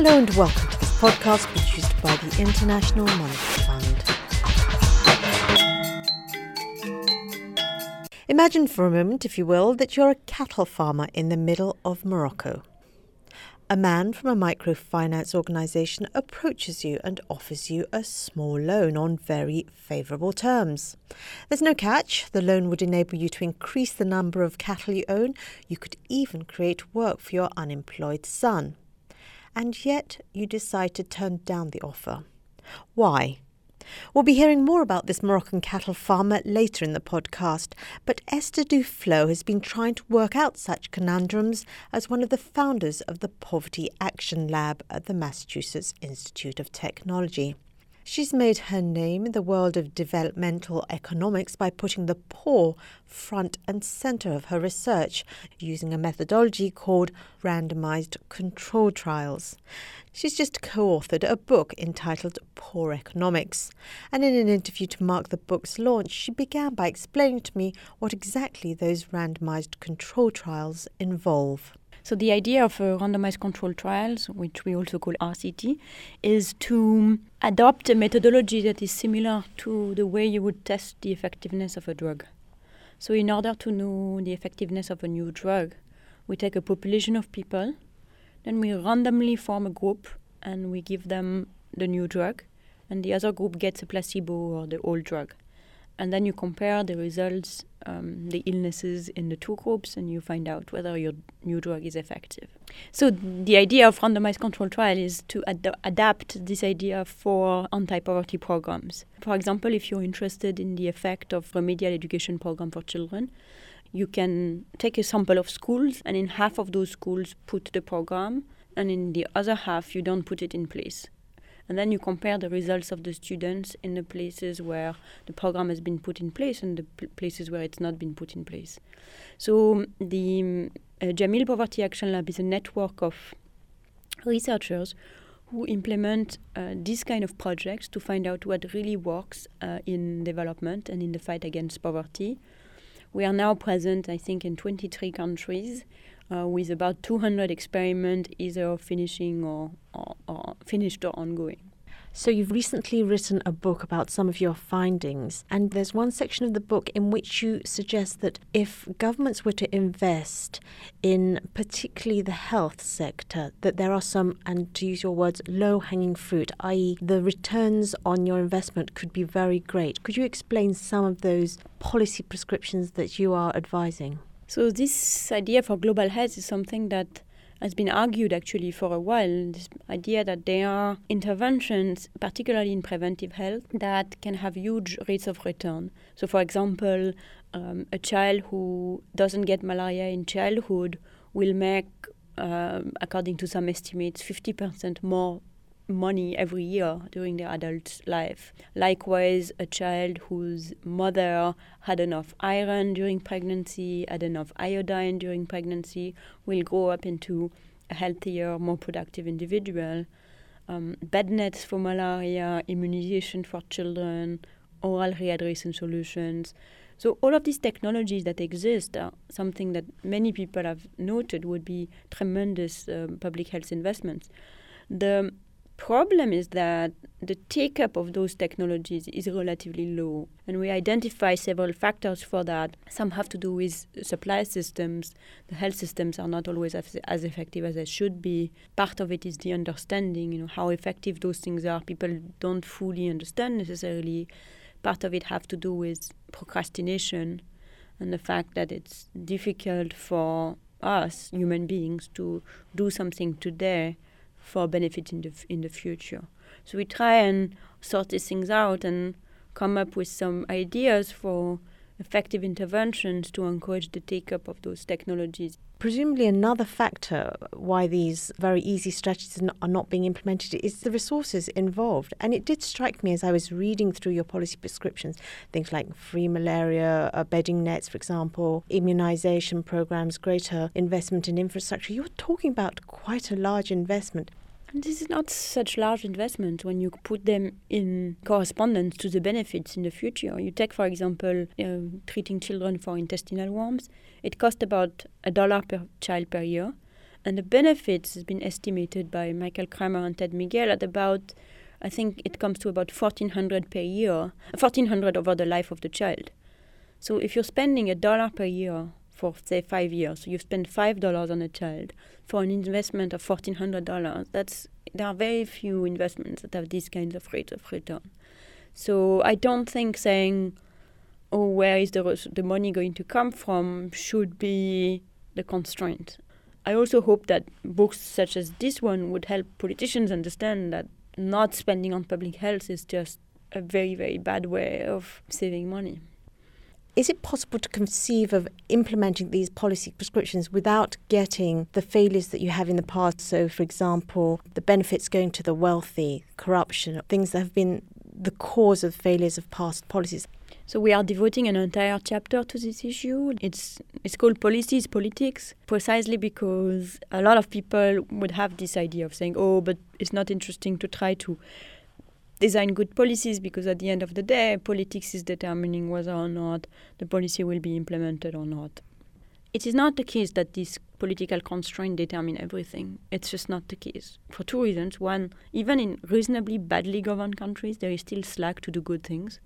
Hello and welcome to this podcast produced by the International Monetary Fund. Imagine for a moment, if you will, that you're a cattle farmer in the middle of Morocco. A man from a microfinance organisation approaches you and offers you a small loan on very favourable terms. There's no catch. The loan would enable you to increase the number of cattle you own. You could even create work for your unemployed son. And yet you decide to turn down the offer. Why? We'll be hearing more about this Moroccan cattle farmer later in the podcast, but Esther Duflo has been trying to work out such conundrums as one of the founders of the Poverty Action Lab at the Massachusetts Institute of Technology. She's made her name in the world of developmental economics by putting the poor front and center of her research using a methodology called randomized control trials. She's just co authored a book entitled Poor Economics. And in an interview to mark the book's launch, she began by explaining to me what exactly those randomized control trials involve. So the idea of randomized control trials, which we also call RCT, is to adopt a methodology that is similar to the way you would test the effectiveness of a drug. So in order to know the effectiveness of a new drug, we take a population of people, then we randomly form a group and we give them the new drug, and the other group gets a placebo or the old drug and then you compare the results, um, the illnesses in the two groups, and you find out whether your new drug is effective. So the idea of randomized control trial is to ad- adapt this idea for anti-poverty programs. For example, if you're interested in the effect of remedial education program for children, you can take a sample of schools, and in half of those schools put the program, and in the other half you don't put it in place and then you compare the results of the students in the places where the program has been put in place and the pl- places where it's not been put in place. So the uh, Jameel Poverty Action Lab is a network of researchers who implement uh, this kind of projects to find out what really works uh, in development and in the fight against poverty. We are now present, I think, in 23 countries uh, with about 200 experiments either finishing or, or, or finished or ongoing. So, you've recently written a book about some of your findings, and there's one section of the book in which you suggest that if governments were to invest in particularly the health sector, that there are some, and to use your words, low hanging fruit, i.e., the returns on your investment could be very great. Could you explain some of those policy prescriptions that you are advising? So this idea for global health is something that has been argued actually for a while. This idea that there are interventions, particularly in preventive health, that can have huge rates of return. So, for example, um, a child who doesn't get malaria in childhood will make, um, according to some estimates, 50% more money every year during their adult life. Likewise, a child whose mother had enough iron during pregnancy, had enough iodine during pregnancy, will grow up into a healthier, more productive individual. Um, bed nets for malaria, immunization for children, oral rehydration solutions. So all of these technologies that exist are something that many people have noted would be tremendous um, public health investments. The problem is that the take up of those technologies is relatively low. And we identify several factors for that. Some have to do with supply systems. The health systems are not always as, as effective as they should be. Part of it is the understanding, you know, how effective those things are. People don't fully understand necessarily. Part of it have to do with procrastination and the fact that it's difficult for us human beings to do something today for benefit in the in the future. So we try and sort these things out and come up with some ideas for effective interventions to encourage the take up of those technologies. Presumably, another factor why these very easy strategies are not being implemented is the resources involved. And it did strike me as I was reading through your policy prescriptions things like free malaria, uh, bedding nets, for example, immunization programs, greater investment in infrastructure. You're talking about quite a large investment. And this is not such large investment when you put them in correspondence to the benefits in the future. You take, for example, treating children for intestinal worms. It costs about a dollar per child per year, And the benefits has been estimated by Michael Kremer and Ted Miguel at about, I think it comes to about 1400 per year, 1400 over the life of the child. So if you're spending a dollar per year for say five years, so you spend five dollars on a child for an investment of fourteen hundred dollars. That's there are very few investments that have these kinds of rates of return. So I don't think saying, "Oh, where is the the money going to come from?" should be the constraint. I also hope that books such as this one would help politicians understand that not spending on public health is just a very, very bad way of saving money. Is it possible to conceive of implementing these policy prescriptions without getting the failures that you have in the past? So, for example, the benefits going to the wealthy, corruption, things that have been the cause of failures of past policies. So we are devoting an entire chapter to this issue. It's it's called policies politics precisely because a lot of people would have this idea of saying, "Oh, but it's not interesting to try to design good policies because at the end of the day, politics is determining whether or not the policy will be implemented or not. It is not the case that these political constraints determine everything. It's just not the case. For two reasons. One, even in reasonably badly governed countries, there is still slack to do good things.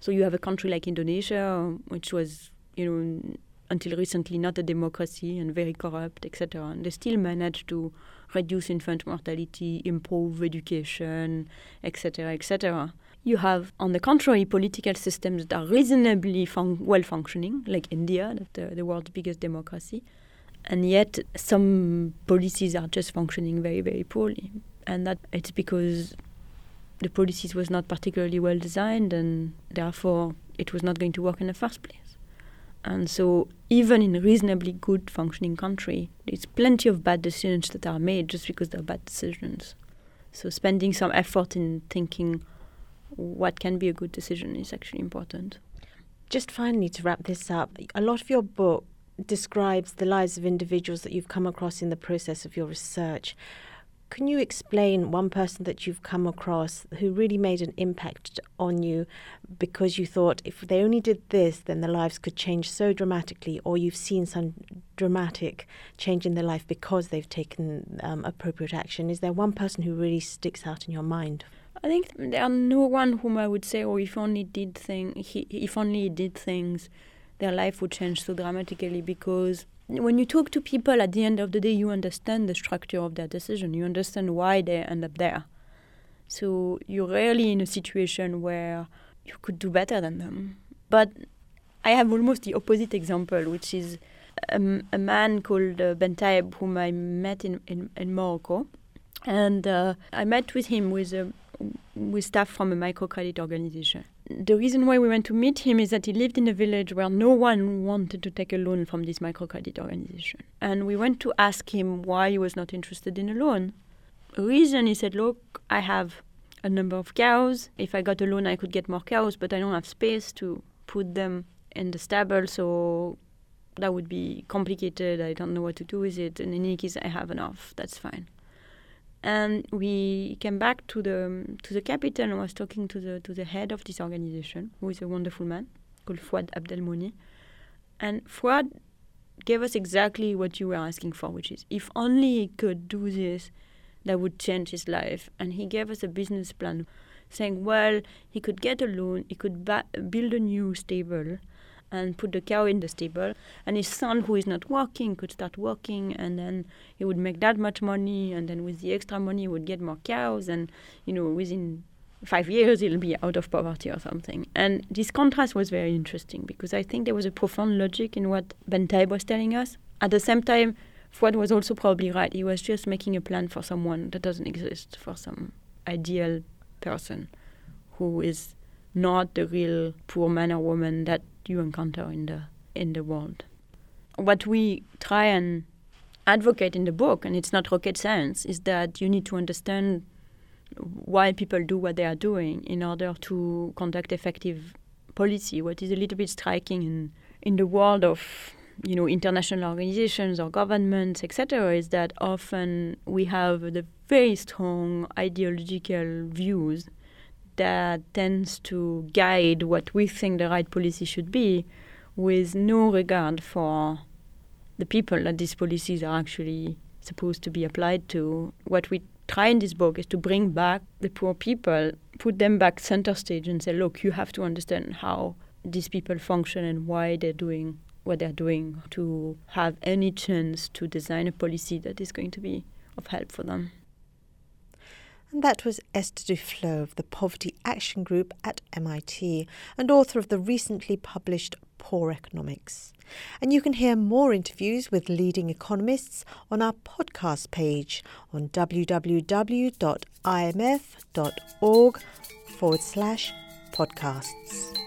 So you have a country like Indonesia, which was, you know, until recently not a democracy and very corrupt, etc. And they still managed to reduce infant mortality, improve education, etc., etc. You have, on the contrary, political systems that are reasonably fun- well functioning, like India, the, uh, the world's biggest democracy, and yet some policies are just functioning very, very poorly. And that it's because the policies was not particularly well designed, and therefore it was not going to work in the first place. And so, even in a reasonably good functioning country, there's plenty of bad decisions that are made just because they're bad decisions. So, spending some effort in thinking what can be a good decision is actually important. Just finally, to wrap this up, a lot of your book describes the lives of individuals that you've come across in the process of your research. Can you explain one person that you've come across who really made an impact on you because you thought if they only did this, then their lives could change so dramatically, or you've seen some dramatic change in their life because they've taken um, appropriate action? Is there one person who really sticks out in your mind? I think there are no one whom I would say, oh, if only did thing, he, if only he did things, their life would change so dramatically because when you talk to people at the end of the day, you understand the structure of their decision. You understand why they end up there. So you're rarely in a situation where you could do better than them. But I have almost the opposite example, which is um, a man called uh, Ben Taeb, whom I met in, in, in Morocco. And uh, I met with him with, uh, with staff from a microcredit organization the reason why we went to meet him is that he lived in a village where no one wanted to take a loan from this microcredit organization. And we went to ask him why he was not interested in a loan. A reason he said, Look, I have a number of cows. If I got a loan, I could get more cows, but I don't have space to put them in the stable, so that would be complicated. I don't know what to do with it. And in any case, I have enough. That's fine and we came back to the to the capital and was talking to the to the head of this organization, who is a wonderful man called Fouad Abdelmouni. And Fouad gave us exactly what you were asking for, which is if only he could do this, that would change his life. And he gave us a business plan, saying, well, he could get a loan, he could build a new stable, and put the cow in the stable. And his son, who is not working, could start working, and then he would make that much money. And then with the extra money, he would get more cows. And you know, within five years, he'll be out of poverty or something. And this contrast was very interesting because I think there was a profound logic in what Ben Taeb was telling us. At the same time, Fouad was also probably right. He was just making a plan for someone that doesn't exist, for some ideal person who is not the real poor man or woman that you encounter in the in the world. What we try and advocate in the book, and it's not rocket science, is that you need to understand why people do what they are doing in order to conduct effective policy. What is a little bit striking in in the world of you know international organizations or governments, etc., is that often we have the very strong ideological views that tends to guide what we think the right policy should be with no regard for the people that these policies are actually supposed to be applied to. What we try in this book is to bring back the poor people, put them back center stage, and say, look, you have to understand how these people function and why they're doing what they're doing to have any chance to design a policy that is going to be of help for them. And that was Esther Duflo of the Poverty Action Group at MIT and author of the recently published Poor Economics. And you can hear more interviews with leading economists on our podcast page on www.imf.org forward slash podcasts.